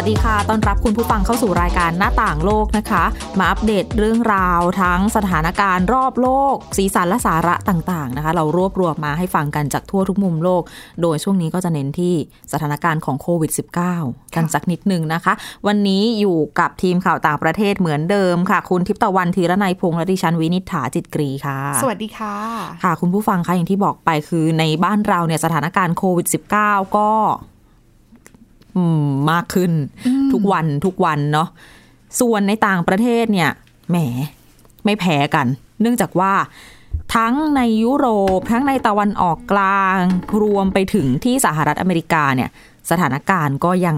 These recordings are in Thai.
วัสดีค่ะ ต้อนรับคุณผู้ฟังเข้าสู่รายการหน้าต่างโลกนะคะ มาอัปเดตเรื่องราวทั้งสถานการณ์รอบโลก สีสันและสาระต่างๆนะคะ เรารวบรวมมาให้ฟังกันจากทั่วทุกมุมโลก โดยช่วงนี้ก็จะเน้นที่สถานการณ์ของโควิด -19 กันสักนิดนึงนะคะ วันนี้อยู่กับทีมข่าวต่างประเทศเหมือนเดิมค่ะ คุณทิพย์ตะวันธีรนัยพงษ์และดิฉันวินิษฐาจิตกรีค่ะ สวัสดีค่ะ ค่ะ คุณผู้ฟังคะอย่างที่บอกไปคือในบ้านเราเนี่ยสถานการณ์โควิด -19 ก็อื มมากขึ้น ทุกวันทุกวันเนาะส่วนในต่างประเทศเนี่ยแหมไม่แพ้กัน เนื่องจากว่าทั้งในยุโรปทั้งในตะวันออกกลาง รวมไปถึงที่สหรัฐอเมริกาเนี่ยสถานการณ์ก็ยัง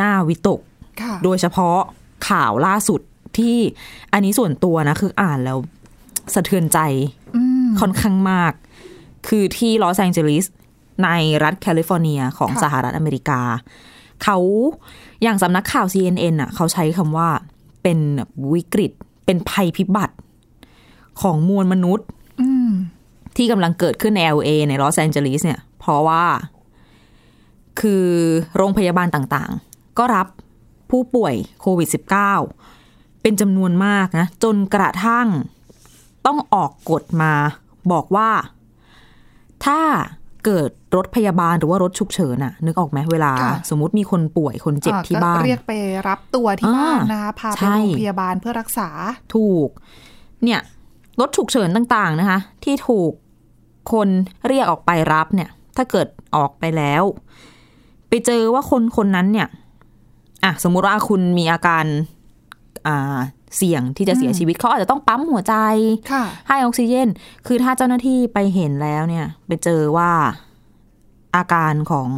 น่าวิตกค่ะโดยเฉพาะข่าวล่าสุดที่อันนี้ส่วนตัวนะ คืออ่านแล้วสะเทือนใจค่อนข้างมาก คือที่ลอสแอนเจลิส ในรัฐแคลิฟอร์เนียของค่ะสหรัฐอเมริกา เขาอย่างสำนักข่าว CNN อะเขาใช้คำว่าเป็นแบบวิกฤต เป็นภัยพิบัติของมวลมนุษย์อืมที่กำลังเกิดขึ้นใน LA ในลอสแองเจลิสเนี่ย เพราะว่า คือโรงพยาบาลต่างๆ ก็รับผู้ป่วยโควิด -19 เป็นจำนวนมากนะ จนกระทั่งต้องออกกฎมาบอกว่า ถ้า เกิดรถพยาบาลหรือว่ารถฉุกเฉินอะนึกออกไหมเวลาค่ะสมมุติมีคนป่วยคนเจ็บอ่ที่บ้านก็เรียกไปรับตัวที่บ้านอ่านนะคะพาไปใช่โรงพยาบาลเพื่อรักษาถูก เนี่ยรถฉุกเฉินต่างๆนะคะ ที่ถูกคนเรียกออกไปรับเนี่ย ถ้าเกิดออกไปแล้ว ไปเจอว่าคนคนนั้นเนี่ยอะสมมุติว่าคุณมีอาการอ่า เสี่ยงที่จะเสียชีวิตเขาอาจจะต้องปั๊มหัวใจค่ะให้ออกซิเจนคือถ้าเจ้าหน้าที่ไปเห็นแล้วเนี่ย ไปเจอว่าอาการของ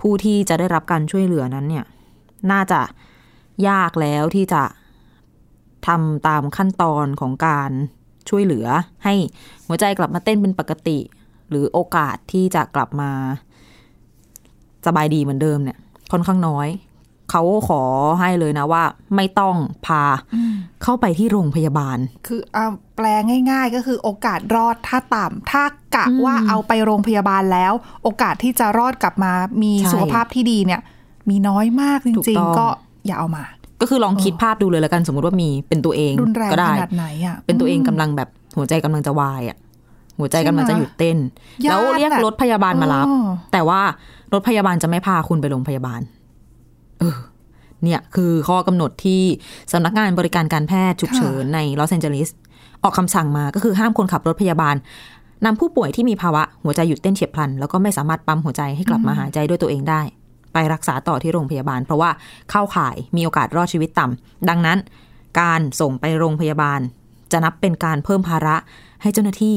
ผู้ที่จะได้รับการช่วยเหลือนั้นเนี่ย น่าจะยากแล้วที่จะทำตามขั้นตอนของการช่วยเหลือ ให้หัวใจกลับมาเต้นเป็นปกติ หรือโอกาสที่จะกลับมาสบายดีเหมือนเดิมเนี่ยค่อนข้างน้อย เขาขอให้เลยนะว่า ไม่ต้องพาเข้าไปที่โรงพยาบาล คือเอาแปลง่าย ๆ ก็คือโอกาสรอดถ้าต่ำถ้ากะว่าเอาไปโรงพยาบาลแล้ว โอกาสที่จะรอดกลับมามีใช่สุขภาพที่ดีเนี่ย มีน้อยมากจถูกริงต้องๆ ก็อย่าเอามาก็คือลองคิดภาพดูเลยแล้วกันสมมติว่ามีเป็นตัวเองรุนแรงก็ขได้นาดไหนอะเป็นตัวเองกำลังแบบหัวใจกำลังจะวายอะหัวใจกำลังจะหยุดเต้นญาติแล้วเรียกน่ะรถพยาบาลมารับอ๋อแต่ว่ารถพยาบาลจะไม่พาคุณไปโรงพยาบาล เออเนี่ยคือข้อกำหนดที่สำนักงานบริการการแพทย์ฉุกเฉินในลอสแอนเจลิสออกคำสั่งมาก็คือห้ามคนขับรถพยาบาลนำผู้ป่วยที่มีภาวะหัวใจหยุดเต้นเฉียบพลัน แล้วก็ไม่สามารถปั๊มหัวใจให้กลับมาหายใจด้วยตัวเองได้ ไปรักษาต่อที่โรงพยาบาล เพราะว่าเข้าข่ายมีโอกาสรอดชีวิตต่ำดังนั้น การส่งไปโรงพยาบาล จะนับเป็นการเพิ่มภาระให้เจ้าหน้าที่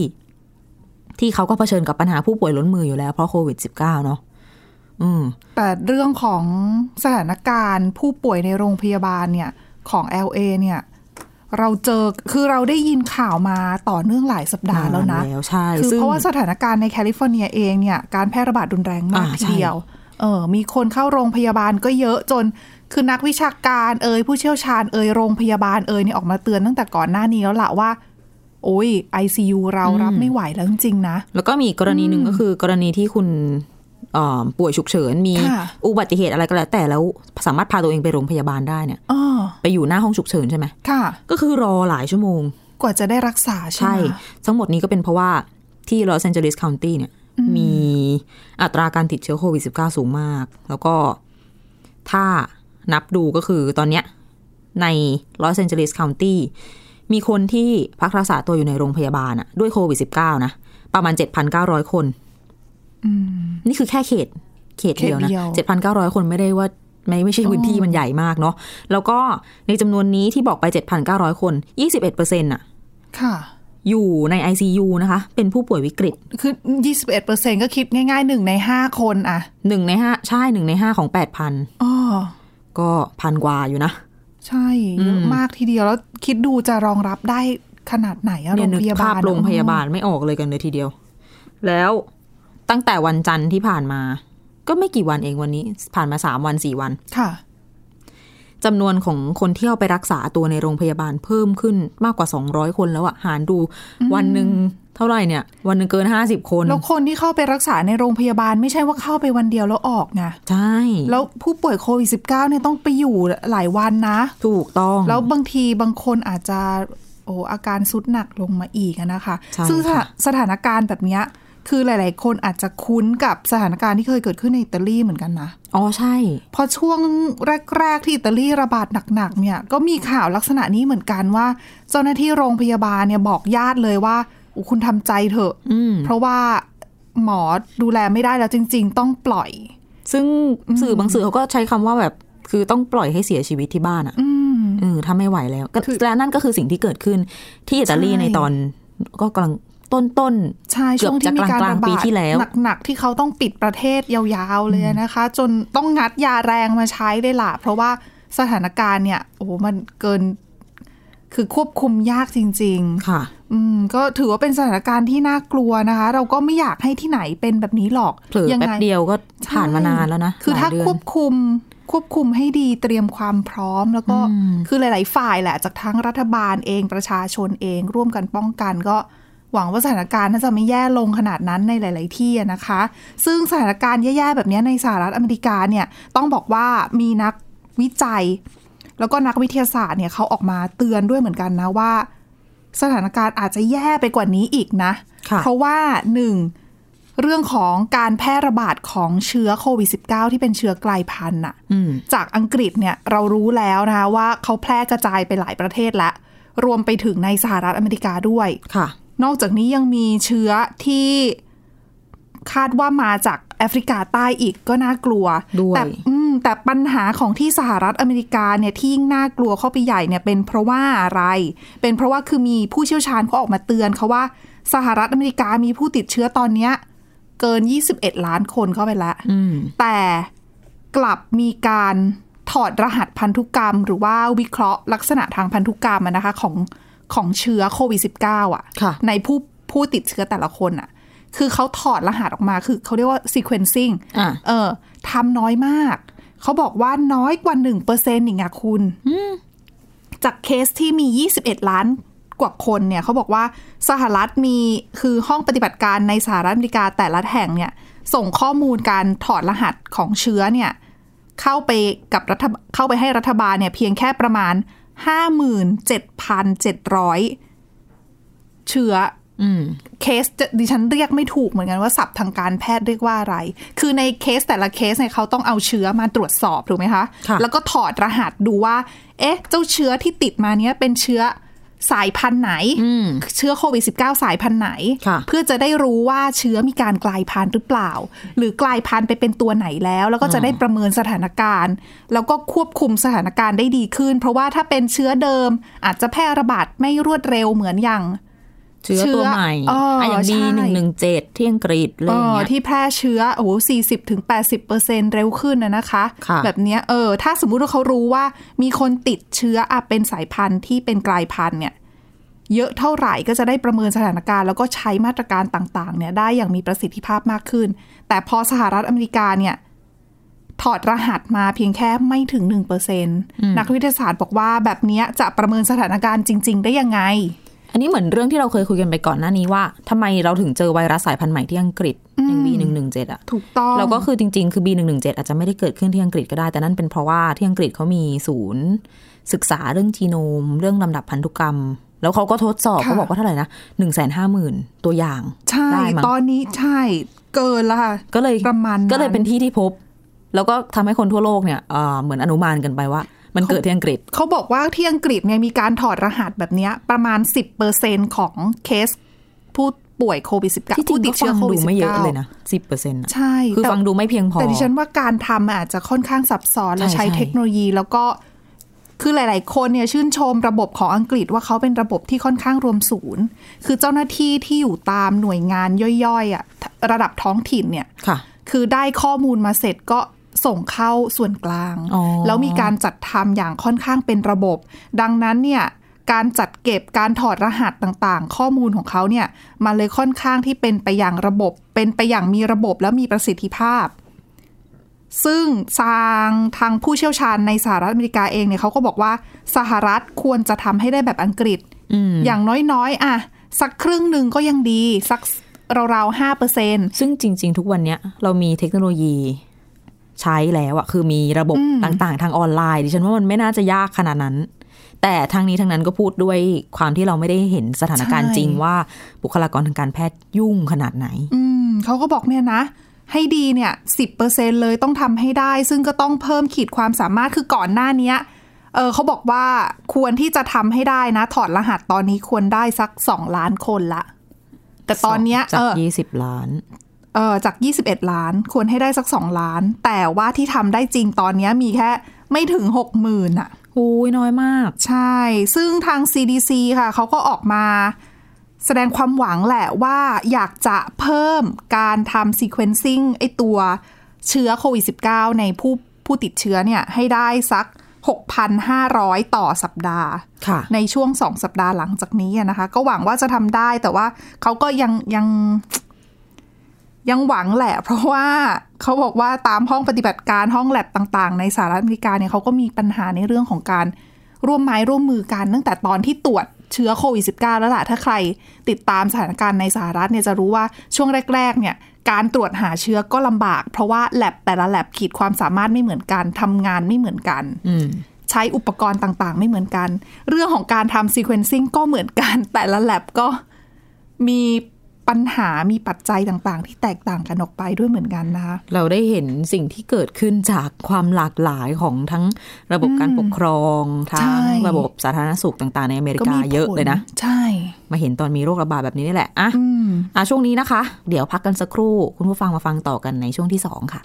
ที่เขาก็เผชิญกับปัญหาผู้ป่วยล้นมืออยู่แล้วเพราะโควิด -19 เนาะอืม แต่เรื่องของสถานการณ์ผู้ป่วยในโรงพยาบาลเนี่ยของ LA เนี่ย เราเจอคือเราได้ยินข่าวมาต่อเนื่องหลายสัปดาห์แล้วนะนานแล้วใช่คือซึ่งเพราะว่าสถานการณ์ในแคลิฟอร์เนียเองเนี่ย การแพร่ระบาดรุนแรงมากอ่าทีใช่เดียว เออ มีคนเข้าโรงพยาบาลก็เยอะจนคือนักวิชาการเอ่ยผู้เชี่ยวชาญเอ่ยโรงพยาบาลเอ่ยเนี่ยออกมาเตือนตั้งแต่ก่อนหน้านี้แล้วล่ะว่า โอ้ย ICU เรารับไม่ไหวแล้วจริงๆนะ แแล้วก็มีอีกกรณีหนึ่งก็คือกรณีที่คุณเอ่อ ป่วยฉุกเฉิน มีค่ะอุบัติเหตุอะไรก็แล้ว แต่แล้วสามารถพาตัวเองไปโรงพยาบาลได้เนี่ยอ๋อไปอยู่หน้าห้องฉุกเฉินใช่ไหมค่ะ ก็คือรอหลายชั่วโมง กว่าจะได้รักษาใช่ใช่ไหมทั้งหมดนี้ก็เป็นเพราะว่าที่ลอสแอนเจลิสเค าน์ตี้เนี่ย มีอัตราการติดเชื้อโควิด -19 สูงมาก แล้วก็ถ้านับดูก็คือตอนเนี้ยในลอสแอนเจลิสค o นตี้มีคนที่พักรักษาตัวอยู่ในโรงพยาบาลอะด้วยโควิด -19 นะ ประมาณ 7,900 คน นี่คือแค่เขต เขตเดียวนะเขตเดียวเจ็ดพันเก้าร้อยคนไม่ได้ว่าไม่ไม่ใช่พื้นที่มันใหญ่มากเนาะแล้วก็ในจำนวนนี้ที่บอกไป 7,900 คน 21เปอร์เซ็นต์อะค่ะ อยู่ใน ICU นะคะ เป็นผู้ป่วยวิกฤต คือ 21เปอร์เซ็นก็คิดง่ายๆหนึ่งในห้าคนอะหนึ่งในห้าใช่หนึ่งในห้าของ8,000อ๋อก็พันกว่าอยู่นะ ใช่เยอะมากทีเดียวแล้วคิดดูจะรองรับได้ขนาดไหนอะโรเนี่ยงนึกพยาภาบาพลโรงพยาบาลไม่ออกเลยกันเลยทีเดียว แล้ว ตั้งแต่วันจันทร์ที่ผ่านมา ก็ไม่กี่วันเองวันนี้ ผ่านมาสามวันสี่วัน ค่ะจำนวนของคนที่เข้าไปรักษาตัวในโรงพยาบาลเพิ่มขึ้นมากกว่า 200 คนแล้วอะหารดูวันหนึ่งเท่าไหร่เนี่ย วันหนึ่งเกิน 50 คน แล้วคนที่เข้าไปรักษาในโรงพยาบาลไม่ใช่ว่าเข้าไปวันเดียวแล้วออกไงใช่ แล้วผู้ป่วยโควิด -19 เนี่ยต้องไปอยู่หลายวันนะ ถูกต้อง แล้วบางทีบางคนอาจจะโอ้อาการสุดหนักลงมาอีกอะนะคะใช่ซึ่งสถาค่ะสถานการณ์แบบเนี้ย คือหลาย ๆ คนอาจจะคุ้นกับสถานการณ์ที่เคยเกิดขึ้นในอิตาลีเหมือนกันนะ อ๋อใช่ พอช่วงแรก ๆ ที่อิตาลีระบาดหนัก ๆ เนี่ย ก็มีข่าวลักษณะนี้เหมือนกันว่า เจ้าหน้าที่โรงพยาบาลเนี่ยบอกญาติเลยว่าอุ๊ยคุณทำใจเถอะอืมเพราะว่าหมอดูแลไม่ได้แล้วจริง ๆ ต้องปล่อย ซึ่งสื่อบางสื่อเขาก็ใช้คำว่าแบบคือต้องปล่อยให้เสียชีวิตที่บ้านอะอืมเออถ้าไม่ไหวแล้วก็คือและนั่นก็คือสิ่งที่เกิดขึ้นที่อิตาลีใช่ในตอนก็กำลัง ต้นต้นใช่เกือบช่วงที่มีการจะกลางระๆปีบาดที่แล้วหนักๆที่เขาต้องปิดประเทศยาวๆเลยนะคะ จนต้องงัดยาแรงมาใช้เลยล่ะ เพราะว่าสถานการณ์เนี่ยโอ้โหมันเกิน คือควบคุมยากจริง ๆ ค่ะ อืม ก็ถือว่าเป็นสถานการณ์ที่น่ากลัวนะคะ เราก็ไม่อยากให้ที่ไหนเป็นแบบนี้หรอกเผลอยัแป๊บเดียวก็ผ่านมานานแล้วนะคือถ้าหลยเดืนควบคุมควบคุมให้ดีเตรียมความพร้อมแล้วก็อืมคือหลาย ๆ ฝ่ายแหละจากทั้งรัฐบาลเองประชาชนเองร่วมกันป้องกันก็ หวังว่าสถานการณ์น่าจะไม่แย่ลงขนาดนั้นในหลาย ๆ ที่อะนะคะ ซึ่งสถานการณ์แย่ ๆ แบบนี้ในสหรัฐอเมริกาเนี่ยต้องบอกว่ามีนักวิจัย แล้วก็นักวิทยาศาสตร์เนี่ยเขาออกมาเตือนด้วยเหมือนกันนะว่า สถานการณ์อาจจะแย่ไปกว่านี้อีกนะค่ะเพราะว่าหนึ่งเรื่องของการแพร่ระบาดของเชื้อโควิด -19 ที่เป็นเชื้อกลายพันธุ์น่ะอืมจากอังกฤษเนี่ยเรารู้แล้วนะคะว่าเขาแพร่กระจายไปหลายประเทศแล้ว รวมไปถึงในสหรัฐอเมริกาด้วยค่ะ นอกจากนี้ยังมีเชื้อที่คาดว่ามาจากแอฟริกาใต้อีกก็น่ากลัวด้วยแต่อืมแต่ปัญหาของที่สหรัฐอเมริกาเนี่ยที่ยิ่งน่ากลัวเข้าไปใหญ่เนี่ยเป็นเพราะว่าอะไร เป็นเพราะว่าคือมีผู้เชี่ยวชาญเขาออกมาเตือนเขาว่าสหรัฐอเมริกามีผู้ติดเชื้อตอนเนี้ยเกิน 21 ล้านคนเข้าไปแล้วอืมแต่กลับมีการถอดรหัสพันธุกรรม หรือว่าวิเคราะห์ลักษณะทางพันธุกรรมอะนะคะของ ของเชื้อโควิด -19 อะค่ะในผู้ผู้ติดเชื้อแต่ละคนอะ คือเขาถอดรหัสออกมาคือเขาเรียกว่า sequencing อะเออทำน้อยมาก เขาบอกว่าน้อยกว่าหนึ่งเปอร์เซ็นต์อีกอะคุณจากเคสที่มี21ล้านกว่าคนเนี่ยเขาบอกว่าสหรัฐมีคือห้องปฏิบัติการในสหรัฐอเมริกาแต่ละแห่งเนี่ย ส่งข้อมูลการถอดรหัสของเชื้อเนี่ย เข้าไปกับรัฐบเข้าไปให้รัฐบาลเนี่ย เพียงแค่ประมาณ 57,700 เชื้ออืมเคสจะดิฉันเรียกไม่ถูกเหมือนกันว่าศัพท์ทางการแพทย์เรียกว่าอะไร คือในเคสแต่ละเคสเนี่ยเขาต้องเอาเชื้อมาตรวจสอบถูกไหมคะค่ะแล้วก็ถอดรหัสดูว่า เอ๊ะ เจ้าเชื้อที่ติดมาเนี้ยเป็นเชื้อ สายพันธุ์ไหนอืมเชื้อโควิด -19 สายพันธุ์ไหนค่ะเพื่อจะได้รู้ว่าเชื้อมีการกลายพันธุ์หรือเปล่า หรือกลายพันธุ์ไปเป็นตัวไหนแล้ว แล้วก็จะได้ประเมินสถานการณ์ แล้วก็ควบคุมสถานการณ์ได้ดีขึ้น เพราะว่าถ้าเป็นเชื้อเดิม อาจจะแพร่ระบาดไม่รวดเร็วเหมือนอย่าง เชื้อตัวใหม่เอออะอย่างใช่ดีหนึ่งหนึ่งเจ็ดที่อังกฤษอะไรอย่างเงี้ยที่แพร่เชื้อโอ้โหสี่สิบถึงแปดสิบเปอร์เซ็นเร็วขึ้นนะนะคะค่ะแบบเนี้ยเออถ้าสมมุติว่าเขารู้ว่ามีคนติดเชื้ออะเป็นสายพันธุ์ที่เป็นกลายพันธุ์เนี่ยเยอะเท่าไหร่ก็จะได้ประเมินสถานการณ์แล้วก็ใช้มาตรการต่างๆ เนี่ยได้อย่างมีประสิทธิภาพมากขึ้น แต่พอสหรัฐอเมริกาเนี่ยถอดรหัสมาเพียงแค่ไม่ถึงหนึ่งเปอร์เซ็นนักวิทยาศาสตร์บอกว่าแบบเนี้ยจะประเมินสถานการณ์จริง ๆ ได้ยังไง อันนี้เหมือนเรื่องที่เราเคยคุยกันไปก่อนหน้านี้ว่าทำไมเราถึงเจอไวรัสสายพันธุ์ใหม่ที่อังกฤษอย่าง B117 อะถูกต้องเราก็คือจริง ๆ คือ B117 อาจจะไม่ได้เกิดขึ้นที่อังกฤษก็ได้ แต่นั่นเป็นเพราะว่าที่อังกฤษเขามีศูนย์ ศึกษาเรื่องจีโนม เรื่องลำดับพันธุกรรม แล้วเขาก็ทดสอบค่ะเขาบอกว่าเท่าไหร่นะหนึ่งแสนห้าหมื่นตัวอย่างใช่ได้มั้งตอนนี้ใช่เกินและค่ะก็เลยประมาณนั้นก็เลยเป็นที่ที่พบ แล้วก็ทำให้คนทั่วโลกเนี่ยเอ่อเหมือนอนุมานกันไปว่า มันเกิดที่อังกฤษ เขาบอกว่าที่อังกฤษเนี่ยมีการถอดรหัสแบบเนี้ยประมาณ 10%ของเคสผู้ป่วยโควิด -19 ที่จริผู้งติก็ดเชื้ฟัองโควิดูดไม่เยอะเลย19นะสิบเปอร์เซ็นต์ใช่คือแต่ฟังดูไม่เพียงพอ แต่ดิฉันว่าการทำมันอาจจะค่อนข้างซับซ้อนและใช่ใช้ใช่เทคโนโลยีแล้วก็คือหลาย ๆ คนเนี่ยชื่นชมระบบของอังกฤษว่าเขาเป็นระบบที่ค่อนข้างรวมศูนย์ คือเจ้าหน้าที่ที่อยู่ตามหน่วยงานย่อยๆอะระดับท้องถิ่นเนี่ยค่ะคือได้ข้อมูลมาเสร็จก็ ส่งเข้าส่วนกลางอ๋อแล้วมีการจัดทำอย่างค่อนข้างเป็นระบบ ดังนั้นเนี่ยการจัดเก็บการถอดรหัสต่างๆ ข้อมูลของเขาเนี่ยมันเลยค่อนข้างที่เป็นไปอย่างระบบ เป็นไปอย่างมีระบบและมีประสิทธิภาพ ซึ่งทางทางผู้เชี่ยวชาญในสหรัฐอเมริกาเองเนี่ยเขาก็บอกว่าสหรัฐควรจะทำให้ได้แบบอังกฤษอย่างน้อยๆอะสักครึ่งหนึ่งก็ยังดี สักราวๆห้าเปอร์เซ็นซึ่งจริง ๆ ทุกวันเนี้ยเรามีเทคโนโลยี ใช้แล้วอะคือมีระบบต่างๆ ทางออนไลน์ดิฉันว่ามันไม่น่าจะยากขนาดนั้น แต่ทางนี้ทางนั้นก็พูดด้วยความที่เราไม่ได้เห็นสถานการณ์จริงว่าบุคลากรทางการแพทย์ยุ่งขนาดไหน อืมเขาก็บอกเนี่ยนะให้ดีเนี่ยสิบเปอร์เซ็นเลยต้องทำให้ได้ ซึ่งก็ต้องเพิ่มขีดความสามารถคือก่อนหน้าเนี้ยเออเขาบอกว่าควรที่จะทำให้ได้นะ ถอดรหัสตอนนี้ควรได้สักสองล้านคนละ แต่ตอนเนี้ยจาเอกอยี่สิบล้าน เออจาก 21 ล้านควรให้ได้สัก 2 ล้าน แต่ว่าที่ทำได้จริงตอนเนี้ยมีแค่ไม่ถึง 6 0,000อะหูยน้อยมาก ใช่ ซึ่งทาง CDC ค่ะเขาก็ออกมาแสดงความหวังแหละว่าอยากจะเพิ่มการทำ sequencing ไอตัวเชื้อโควิด -19 ในผู้ผู้ติดเชื้อเนี่ยให้ได้สัก 6,500 ต่อสัปดาห์ค่ะในช่วงสองสัปดาห์หลังจากนี้อะนะคะ ก็หวังว่าจะทำได้แต่ว่าเขาก็ยังยัง ยังหวังแหละ เพราะว่าเขาบอกว่าตามห้องปฏิบัติการห้องแลบต่างๆ ในสหรัฐอเมริกาเนี่ยเขาก็มีปัญหาในเรื่องของการร่วมไม้ร่วมมือกันตั้งแต่ตอนที่ตรวจเชื้อโควิด -19 แล้วล่ะ ถ้าใครติดตามสถานการณ์ในสหรัฐเนี่ยจะรู้ว่าช่วงแรก ๆ เนี่ย การตรวจหาเชื้อก็ลำบาก เพราะว่าแลบแต่ละแลบขีดความสามารถไม่เหมือนกันทำงานไม่เหมือนกันอืมใช้อุปกรณ์ต่างๆ ไม่เหมือนกัน เรื่องของการทำ sequencing ก็เหมือนกัน แต่ละ lab ก็มี ปัญหามีปัจจัยต่างๆ ที่แตกต่างกันออกไปด้วยเหมือนกันนะคะเราได้เห็นสิ่งที่เกิดขึ้นจากความหลากหลายของทั้งระบบการปกครองทั้ใช่งระบบสาธารณสุขต่าง ๆ ในอเมริก็กามีเยอะผเลยนะ ใช่ มาเห็นตอนมีโรคระบาดแบบนี้นี่แหละอะอืมอะช่วงนี้นะคะ เดี๋ยวพักกันสักครู่ คุณผู้ฟังมาฟังต่อกันในช่วงที่สองค่ะ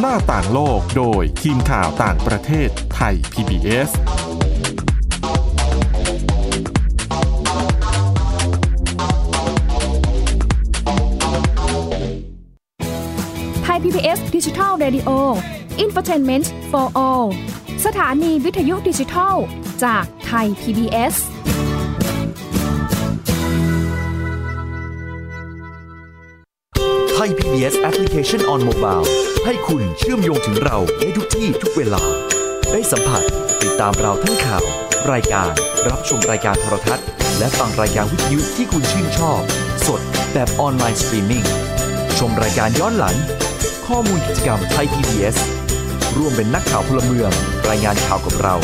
หน้าต่างโลกโดยทีมข่าวต่างประเทศไทย PBS ไทย PBS ดิจิทัล Radio Infotainment for All สถานีวิทยุดิจิทัล จากไทย PBS ไทย PBS Application on Mobile ให้คุณเชื่อมโยงถึงเราในทุกที่ทุกเวลา ได้สัมผัสติดตามเราทั้งข่าว รายการ รับชมรายการโทรทัศน์ และฟังรายการวิทยุที่คุณชื่นชอบ สดแบบออนไลน์สตรีมมิ่งชมรายการย้อนหลัง ข้อมูลกิจกรรมไทย PBS ร่วมเป็นนักข่าวพลเมือง รายงานข่าวกับเรา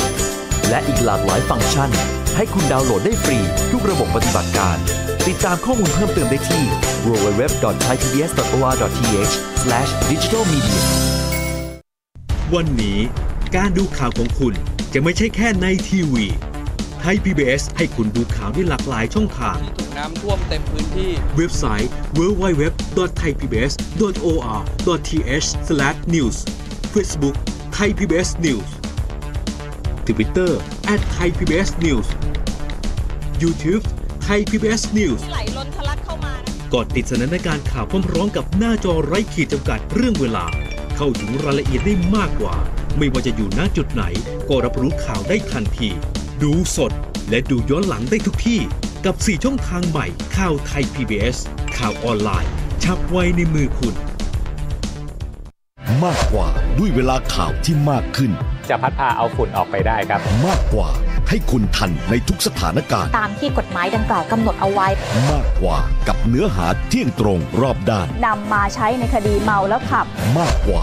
และอีกหลากหลายฟังก์ชัน ให้คุณดาวน์โหลดได้ฟรี ทุกระบบปฏิบัติการ ติดตามข้อมูลเพิ่มเติมได้ที่ www.thaipbs.or.th/digitalmedia วันนี้การดูข่าวของคุณจะไม่ใช่แค่ในทีวี ไทย PBS ให้คุณดูข่าวได้หลากหลายช่องทางถูกน้ำท่วมเต็มพื้นที่ เว็บไซต์ www.thaipbs.or.th/news Facebook Thai PBS News Twitter @thaipbsnews YouTube Thai PBS News ไหลล้นทะลักเข้ามานะกดติดสนันในการข่าวพร้อมๆกับหน้าจอไร้ขีดจำกัดเรื่องเวลา เข้าถึงรายละเอียดได้มากกว่า ไม่ว่าจะอยู่ณจุดไหน ก็รับรู้ข่าวได้ทันที ดูสดและดูย้อนหลังได้ทุกที่กับ 4 ช่องทางใหม่ข่าวไทย PBS ข่าวออนไลน์ ชับไว้ในมือคุณ มากกว่าด้วยเวลาข่าวที่มากขึ้น จะพัดพาเอาฝุ่นออกไปได้ครับ มากกว่าให้คุณทันในทุกสถานการณ์ ตามที่กฎหมายดังกล่าวกำหนดเอาไว้ มากกว่ากับเนื้อหาเที่ยงตรงรอบด้านนำมาใช้ในคดีเมาแล้วขับ มากกว่า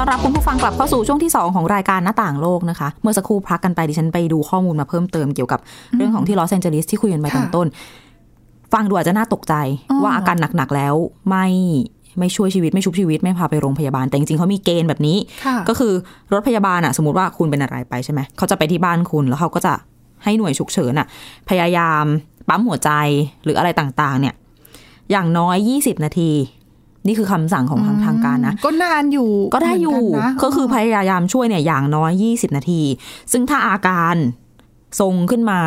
ต้อนรับคุณผู้ฟังกลับเข้าสู่ช่วงที่ 2 ของรายการหน้าต่างโลกนะคะ เมื่อสักครู่พักกันไปดิฉันไปดูข้อมูลมาเพิ่มเติมเกี่ยวกับเรื่องของที่ลอสแอนเจลิสที่คุยกันไปตอนต้น ฟังดูอาจจะน่าตกใจอ๋อว่าอาการหนักๆแล้วไม่ไม่ช่วยชีวิตไม่ชุบชีวิตไม่พาไปโรงพยาบาล แต่จริงๆเขามีเกณฑ์แบบนี้ค่ะก็คือรถพยาบาลอะสมมติว่าคุณเป็นอะไรไปใช่ไหมเขาจะไปที่บ้านคุณแล้วเขาก็จะให้หน่วยฉุกเฉินอะพยายามปั๊มหัวใจหรืออะไรต่างๆ เนี่ย อย่างน้อย 20 นาที นี่คือคำสั่งของทางทางการนะ ก็นานอยู่ ก็ได้อยู่เหมืนนนะก็คือพยายามช่วยเนี่ยอย่างน้อย 20 นาที ซึ่งถ้าอาการทรงขึ้นมา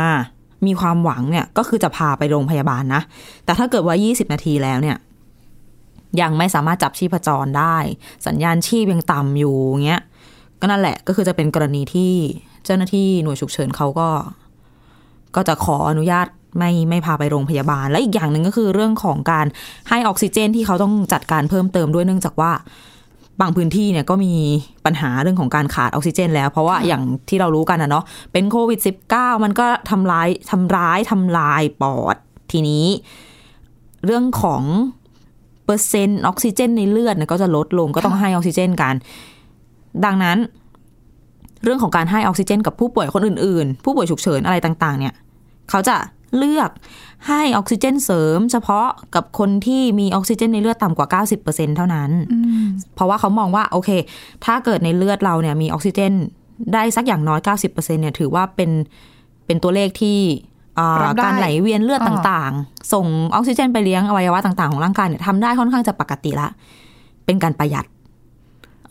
มีความหวังเนี่ยก็คือจะพาไปโรงพยาบาลนะ แต่ถ้าเกิดว่า 20 นาทีแล้วเนี่ย ยังไม่สามารถจับชีพจรได้ สัญญาณชีพยังต่ำอยู่เงี้ย ก็นั่นแหละก็คือจะเป็นกรณีที่เจ้าหน้าที่หน่วยฉุกเฉินเขาก็ ก็จะขออนุญาต ไม่ไม่พาไปโรงพยาบาล และอีกอย่างหนึ่งก็คือเรื่องของการให้ออกซิเจนที่เขาต้องจัดการเพิ่มเติมด้วยเนื่องจากว่า บางพื้นที่เนี่ยก็มีปัญหาเรื่องของการขาดออกซิเจน แล้ว เพราะว่าอย่างที่เรารู้กันนะเนาะเป็นโควิด -19 มันก็ทำร้ายทำร้ายทำลายปอดทีนี้ เรื่องของเปอร์เซ็นต์ออกซิเจน ในเลือดเนี่ยก็จะลดลงก็ต้องให้ออกซิเจนกัน ดังนั้น เรื่องของการให้ออกซิเจน กับผู้ป่วยคนอื่น ๆ ผู้ป่วยฉุกเฉินอะไรต่าง ๆ เนี่ย เขาจะ เลือกให้ออกซิเจนเสริม เฉพาะกับคนที่มีออกซิเจนในเลือดต่ำกว่า 90%เท่านั้น เพราะว่าเขามองว่าโอเค ถ้าเกิดในเลือดเราเนี่ยมีออกซิเจนได้สักอย่างน้อย 90%เนี่ยถือว่าเป็นเป็นตัวเลขที่อ่ารับได้การไหลเวียนเลือดอ่าต่างๆ ส่งออกซิเจนไปเลี้ยงอวัยวะต่างๆ ของร่างกายเนี่ยทำได้ค่อนข้างจะปกติละ เป็นการประหยัด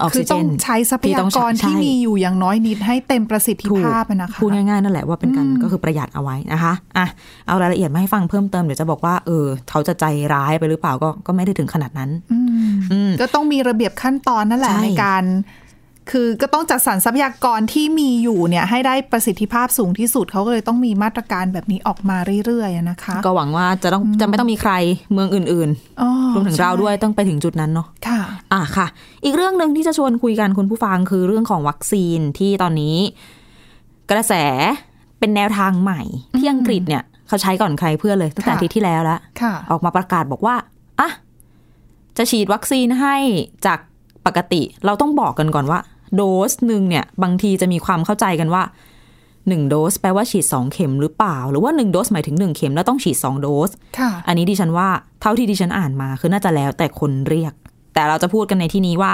ออกคืซิอเจต้องนใช้ทรัพยากรใช่ที่มีอยู่อย่างน้อยนิดให้เต็มประสิทธิภาพอะนะคะพูดง่ายๆนั่นแหละว่าเป็นการอืมก็คือประหยัดเอาไว้นะคะอะเอารายละเอียดมาให้ฟังเพิ่มเติมเดี๋ยวจะบอกว่าเออเขาจะใจร้ายไปหรือเปล่าก็ก็ไม่ได้ถึงขนาดนั้นอืมอืมก็ต้องมีระเบียบขั้นตอนนั่นแหละใช่ในการ คือก็ต้องจัดสรรทรัพยากรที่มีอยู่เนี่ยให้ได้ประสิทธิภาพสูงที่สุดเขาก็เลยต้องมีมาตรการแบบนี้ออกมาเรื่อยๆอะนะคะ ก็หวังว่าจะต้องจะไม่ต้องมีใครเมืองอื่นอ๋อๆรวมถึงเราใช่ด้วยต้องไปถึงจุดนั้นเนาะค่ะอะค่ะ อีกเรื่องหนึ่งที่จะชวนคุยกันคุณผู้ฟังคือเรื่องของวัคซีนที่ตอนนี้ กระแสเป็นแนวทางใหม่ที่อังกฤษเนี่ยเขาใช้ก่อนใครเพื่อนเลยตั้งแต่ค่ะอาทิตย์ที่แล้วแล้วค่ะออกมาประกาศบอกว่าอะจะฉีดวัคซีนให้จากปกติ เราต้องบอกกันก่อนว่า โดสหนึ่งเนี่ยบางทีจะมีความเข้าใจกันว่าหนึ่งโดสแปลว่าฉีดสองเข็มหรือเปล่า หรือว่าหนึ่งโดสหมายถึงหนึ่งเข็มแล้วต้องฉีดสองโดสค่ะอันนี้ดิฉันว่าเท่าที่ดิฉันอ่านมาคือน่าจะแล้วแต่คนเรียก แต่เราจะพูดกันในที่นี้ว่า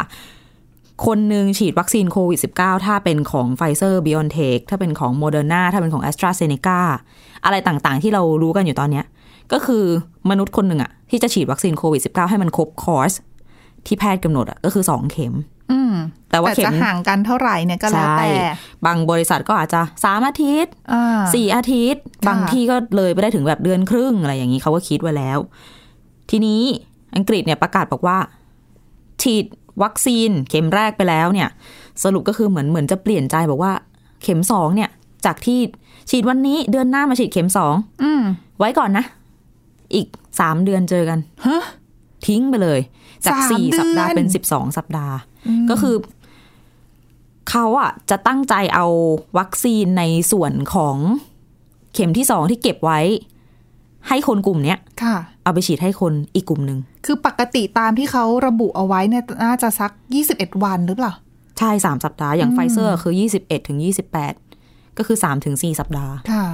คนหนึ่งฉีดวัคซีนโควิด -19 ถ้าเป็นของไฟเซอร์ไบออนเทคถ้าเป็นของโมเดอร์นาถ้าเป็นของแอสตราเซเนกาอะไรต่างๆ ที่เรารู้กันอยู่ตอนเนี้ยก็คือมนุษย์คนหนึ่งอะที่จะฉีดวัคซีนโควิด -19 ให้มันครบคอร์ส ที่แพทย์กำหนดอะก็คือ2เข็มอืมแต่ว่าแต่เข็จะมห่างกันเท่าไหร่เนี่ยก็แล้วแต่ใช่บางบริษัทก็อาจจะสามอาทิตย์อ่าสี่อาทิตย์ค่ะบางที่ก็เลยไปได้ถึงแบบเดือนครึ่งอะไรอย่างนี้เขาก็คิดไว้แล้ว ทีนี้อังกฤษเนี่ยประกาศบอกว่า ฉีดวัคซีนเข็มแรกไปแล้วเนี่ย สรุปก็คือเหมือนเหมือนจะเปลี่ยนใจบอกว่า เข็มสองเนี่ย จากที่ฉีดวันนี้เดือนหน้ามาฉีดเข็มสองอืมไว้ก่อนนะ อีกสามเดือนเจอกันฮะทิ้งไปเลย จากสามสี่เดือนสัปดาห์เป็นสิบสองสัปดาห์ ก็คือ เขาอะจะตั้งใจเอาวัคซีนในส่วนของเข็มที่สองที่เก็บไว้ ให้คนกลุ่มเนี้ยค่ะ เอาไปฉีดให้คนอีกกลุ่มหนึ่ง คือปกติตามที่เขาระบุเอาไว้เนี่ยน่าจะสัก21วันหรือเปล่า ใช่สามสัปดาห์อย่างไฟเซอร์ คือยี่สิบเอ็ดถึงยี่สิบแปดก็คือสามถึงสี่สัปดาห์ ค่ะ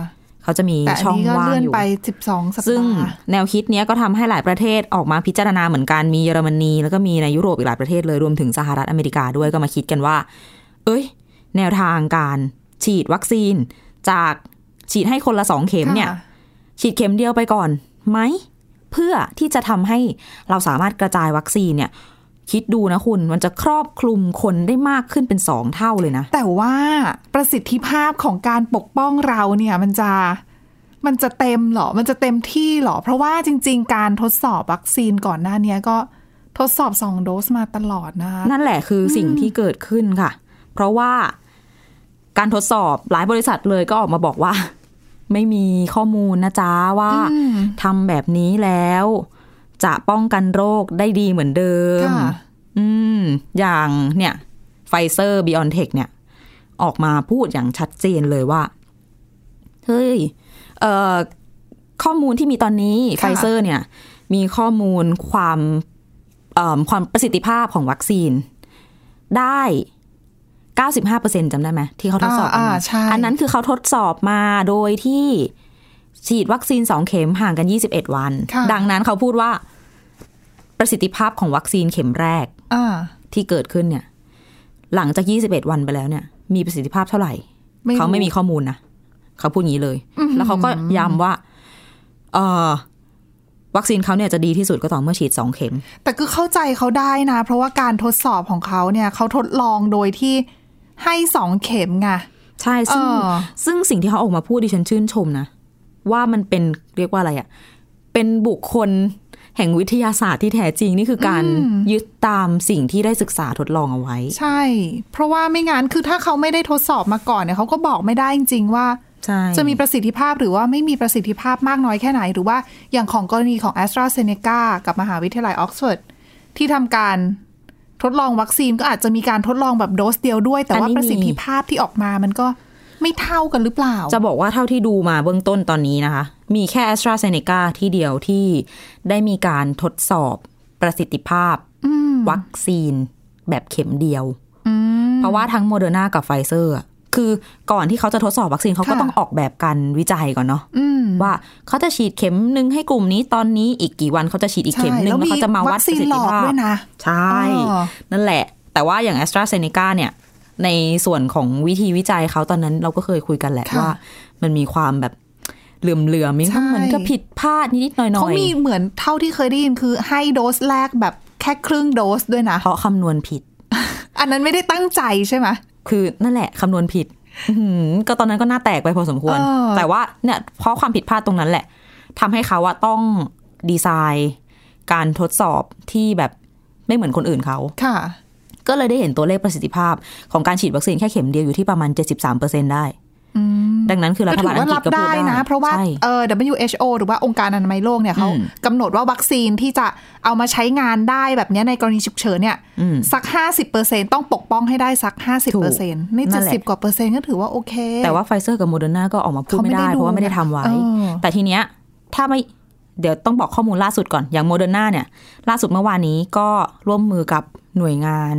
เขาจะมีแต่อันช่องนี้ก็ว่างเลื่อนอยู่ไป 12 สัปซึ่งดาห์แนวคิดเนี้ยก็ทำให้หลายประเทศออกมาพิจารณาเหมือนกันมีเยอรมนี แล้วก็มีในยุโรปอีกหลายประเทศเลยรวมถึงสหรัฐอเมริกาด้วยก็มาคิดกันว่า เอ้ย แนวทางการฉีดวัคซีน จากฉีดให้คนละสองเข็มเนี่ยค่ะฉีดเข็มเดียวไปก่อนไหมเพื่อที่จะทำให้เราสามารถกระจายวัคซีนเนี่ย คิดดูนะคุณมันจะครอบคลุมคนได้มากขึ้นเป็นสองเท่าเลยนะ แต่ว่าประสิทธิภาพของการปกป้องเราเนี่ยมันจะมันจะเต็มเหรอ มันจะเต็มที่เหรอ เพราะว่าจริง ๆ การทดสอบวัคซีนก่อนหน้าเนี้ยก็ทดสอบสองโดสมาตลอดนะคะนั่นแหละคือสิ่งที่เกิดขึ้นค่ะ เพราะว่าการทดสอบหลายบริษัทเลยก็ออกมาบอกว่า ไม่มีข้อมูลนะจ๊ะว่าอืมทำแบบนี้แล้ว จะป้องกันโรคได้ดีเหมือนเดิมค่ะอืม อย่างเนี่ยไฟเซอร์ไบออนเทคเนี่ย ออกมาพูดอย่างชัดเจนเลยว่า เฮ้ย เอ่อ ข้อมูลที่มีตอนนี้ไฟเซอร์เนี่ย มีข้อมูลความเอ่อความประสิทธิภาพของวัคซีน ได้95%จำได้ไหมที่เขาทดสอบกันอ่ามาอ่าใช่อันนั้นคือเขาทดสอบมาโดยที่ ฉีดวัคซีนสองเข็มห่างกัน 21 วันค่ะดังนั้นเขาพูดว่า ประสิทธิภาพของวัคซีนเข็มแรกอ่าที่เกิดขึ้นเนี่ย หลังจาก 21 วันไปแล้วเนี่ย มีประสิทธิภาพเท่าไหร่ไม่รู้เขาไม่มีข้อมูลนะเขาพูดอย่างนี้เลยอื้อหือแล้วเขาก็ย้ำว่าเอ่อวัคซีนเขาเนี่ยจะดีที่สุดก็ต่อเมื่อฉีดสองเข็ม แต่ก็เข้าใจเขาได้นะ เพราะว่าการทดสอบของเขาเนี่ย เขาทดลองโดยที่ให้สองเข็มไงใช่ซึ่งเออซึ่งสิ่งที่เขาออกมาพูดดิฉันชื่นชมนะ ว่ามันเป็นเรียกว่าอะไรอะเป็นบุคคลแห่งวิทยาศาสตร์ที่แท้จริงนี่คือการยึดตามสิ่งที่ได้ศึกษาทดลองเอาไว้ ใช่ เพราะว่าไม่งั้นคือถ้าเขาไม่ได้ทดสอบมาก่อนเนี่ยเขาก็บอกไม่ได้จริง ๆ ว่าใช่จะมีประสิทธิภาพหรือว่าไม่มีประสิทธิภาพมากน้อยแค่ไหน หรือว่าอย่างของกรณีของ AstraZeneca กับมหาวิทยาลัยออกซฟอร์ดที่ทำการทดลองวัคซีนก็อาจจะมีการทดลองแบบโดสเดียวด้วย แต่ว่าประสิทธิภาพที่ออกมามันก็ ไม่เท่ากันหรือเปล่า จะบอกว่าเท่าที่ดูมาเบื้องต้นตอนนี้นะคะ มีแค่ AstraZeneca ที่เดียวที่ได้มีการทดสอบประสิทธิภาพวัคซีนแบบเข็มเดียว เพราะว่าทั้งโมเดอร์นากับไฟเซอร์คือก่อนที่เขาจะทดสอบวัคซีนเขาก็ค่ะต้องออกแบบการวิจัยก่อนเนาะอืมว่าเขาจะฉีดเข็มหนึ่งให้กลุ่มนี้ตอนนี้อีกกี่วันเขาจะฉีดอีกเข็มหนึ่งใช่แล้วเขาจะมาวัดประสิทธิวัคซีนหลอกด้วยนะใช่อ๋อนั่นแหละ แต่ว่าอย่าง a s t r a z เซ e c a เนี่ย ในส่วนของวิธีวิจัยเขาตอนนั้นเราก็เคยคุยกันแหละค่ะว่า มันมีความแบบเหลื่อมๆมีความใช่เหมือนก็ผิดพลาดนิดๆหน่อยๆเขามีเหมือนเท่าที่เคยได้ยินคือให้โดสแรกแบบแค่ครึ่งโดสด้วยนะเพราะคำนวณผิด อันนั้นไม่ได้ตั้งใจใช่ไหมคือนั่นแหละคำนวณผิดอื้อหือก็ตอนนั้นก็หน่าแตกไปพอสมควรเออแต่ว่าเนี่ยเพราะความผิดพลาดตรงนั้นแหละทำให้เขาว่าต้องดีไซน์ การทดสอบที่แบบไม่เหมือนคนอื่นเขาค่ะ ก็เลยได้เห็นตัวเลขประสิทธิภาพของการฉีดวัคซีนแค่เข็มเดียวอยู่ที่ประมาณ 73%ได้ดังนั้นคือรัก็ฐถืบาลออังว่ากฤรัษบก็พูได้ดได้นะ เพราะว่าใช่เออ WHO หรือว่าองค์การอนามัยโลกเนี่ยเขาอืมกำหนดว่าวัคซีนที่จะเอามาใช้งานได้แบบเนี้ยในกรณีฉุกเฉินเนี่ยอืมสัก 50%ต้องปกป้องให้ได้สัก 50%เปอร์เซ็นต์นี่นั่จะนแหละสิบกว่าเปอร์เซ็นต์ก็ถือว่าโอเค แต่ว่าไฟเซอร์กับโมเดอร์นาก็ออกมาพูดเขาไม่ไม่ได้ได้ดูเพราะว่าไม่ได้ทำไว้เออแต่ทีเนี้ยถ้าไม่ เดี๋ยวต้องบอกข้อมูลล่าสุดก่อน อย่างโมเดอร์นาเนี่ย ล่าสุดเมื่อวานนี้ก็ร่วมมือกับหน่วยงาน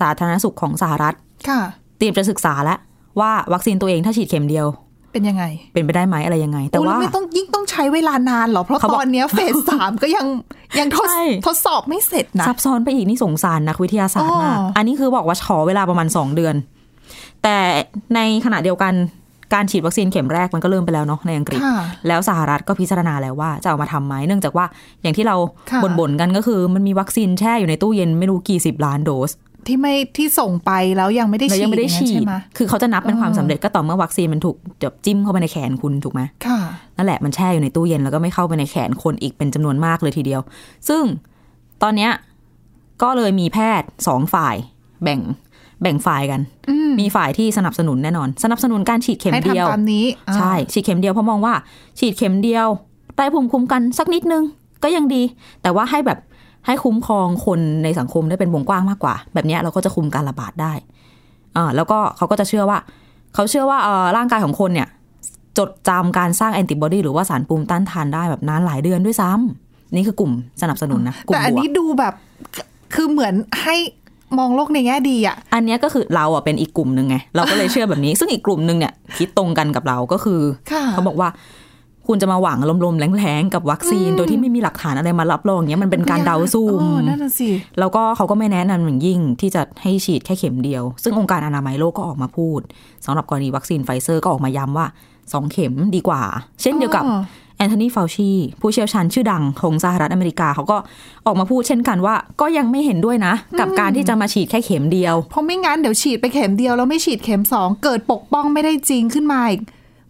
สาธารณสุขของสหรัฐ ค่ะเตรียมจะศึกษาแล้วว่าวัคซีนตัวเองถ้าฉีดเข็มเดียว เป็นยังไง เป็นไปได้ไหมอะไรยังไง แต่อุ๊ยว่าล้ไม่ต้องยิ่งต้องใช้เวลานานเหรอ เพราะเขาตบอกอนเนี้ยเฟสสามก็ยังยังทดใช่ทดสอบไม่เสร็จนะ ซับซ้อนไปอีกนี่สงสารนักวิทยาศาสตร์มากอ๋ออัอันนี้คือบอกว่าขอเวลาประมาณ2เดือน แต่ในขณะเดียวกัน การฉีดวัคซีนเข็มแรกมันก็เริ่มไปแล้วเนาะในอังกฤษค่ะแล้วสหรัฐก็พิจารณาแล้วว่าจะเอามาทำไหมเนื่องจากว่าอย่างที่เราค่ะบ่นๆกันก็คือ มันมีวัคซีนแช่อยู่ในตู้เย็นไม่รู้กี่สิบล้านโดสที่ไม่ที่ส่งไปแล้วยังไม่ได้แล้วฉีดยังไม่ได้อย่างฉีนั้นดใช่ไหมคือเขาจะนับเป็นเออความสำเร็จก็ต่อเมื่อวัคซีนมันถูกแบบจิ้มเข้าไปในแขนคุณถูกไหมค่ะ นั่นแหละมันแช่อยู่ในตู้เย็นแล้วก็ไม่เข้าไปในแขนคนอีกเป็นจำนวนมากเลยทีเดียว ซึ่งตอนเนี้ยก็เลยมีแพทย์สองฝ่ายแบ่ง แบ่งฝ่ายกันอืมมีฝ่ายที่สนับสนุนแน่นอน สนับสนุนการฉีดเข็มให้เดียวทำตามนี้อ่าใช่ฉีดเข็มเดียวเพราะมองว่า ฉีดเข็มเดียวได้ภูมิคุ้มกันสักนิดนึงก็ยังดี แต่ว่าให้แบบให้คุ้มครองคนในสังคมได้เป็นวงกว้างมากกว่า แบบเนี้ยเราก็จะคุมการระบาดได้อ่าแล้วก็เขาก็จะเชื่อว่า เขาเชื่อว่าเอ่อร่างกายของคนเนี่ย จดจำการสร้างแอนติบอดีหรือว่าสารภูมิต้านทานได้แบบนานหลายเดือนด้วยซ้ำนี่คือกลุ่มสนับสนุนนะกลุ่มแต่อันบวนี้กดูแบบคือเหมือนให้ มองโลกในแง่ดีอะ อันเนี้ยก็คือเราอะเป็นอีกกลุ่มหนึ่งไง เราก็เลยเชื่อแบบนี้ ซึ่งอีกกลุ่มหนึ่งเนี่ยคิดตรงกันกับเราก็คือค่ะเขาบอกว่าคุณจะมาหวังลมๆแล้งๆกับวัคซีน โดยที่ไม่มีหลักฐานอะไรมารับรองอย่างเงี้ยมันเป็นการเดาซุ่มเออนั่นน่ะสิแล้วก็เขาก็ไม่แนะนำอย่างยิ่งที่จะให้ฉีดแค่เข็มเดียว ซึ่งองค์การอนามัยโลกก็ออกมาพูดสำหรับกรณีวัคซีนไฟเซอร์ก็ออกมาย้ำว่าสองเข็มดีกว่า เช่นเดียวกับอ๋อ แอนโทนีฟาวชีผู้เชี่ยวชาญชื่อดังของสหรัฐอเมริกาเขาก็ออกมาพูดเช่นกันว่า ก็ยังไม่เห็นด้วยนะ กับการที่จะมาฉีดแค่เข็มเดียว เพราะไม่งั้นเดี๋ยวฉีดไปเข็มเดียวแล้วไม่ฉีดเข็มสองเกิดปกป้องไม่ได้จริงขึ้นมาอีก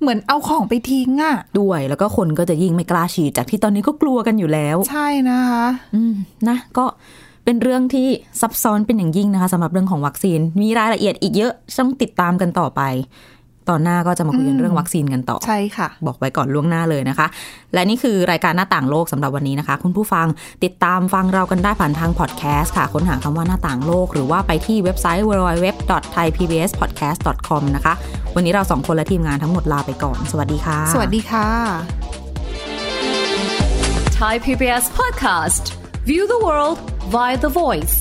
เหมือนเอาของไปทิ้งอะด้วยแล้วก็คนก็จะยิ่งไม่กล้าฉีดจากที่ตอนนี้ก็กลัวกันอยู่แล้ว ใช่นะคะ อืมนะ ก็เป็นเรื่องที่ซับซ้อนเป็นอย่างยิ่งนะคะสำหรับเรื่องของวัคซีน มีรายละเอียดอีกเยอะต้องติดตามกันต่อไป ตอนหน้าก็จะมาคุยกันเรื่องวัคซีนกันต่อ ใช่ค่ะ บอกไว้ก่อนล่วงหน้าเลยนะคะ และนี่คือรายการหน้าต่างโลกสำหรับวันนี้นะคะ คุณผู้ฟังติดตามฟังเรากันได้ผ่านทางพอดแคสต์ค่ะ ค้นหาคำว่าหน้าต่างโลก หรือว่าไปที่เว็บไซต์ www.thaipbspodcast.com นะคะ วันนี้เราสองคนและทีมงานทั้งหมดลาไปก่อน สวัสดีค่ะ สวัสดีค่ะ Thai PBS podcast. View the world via the voice.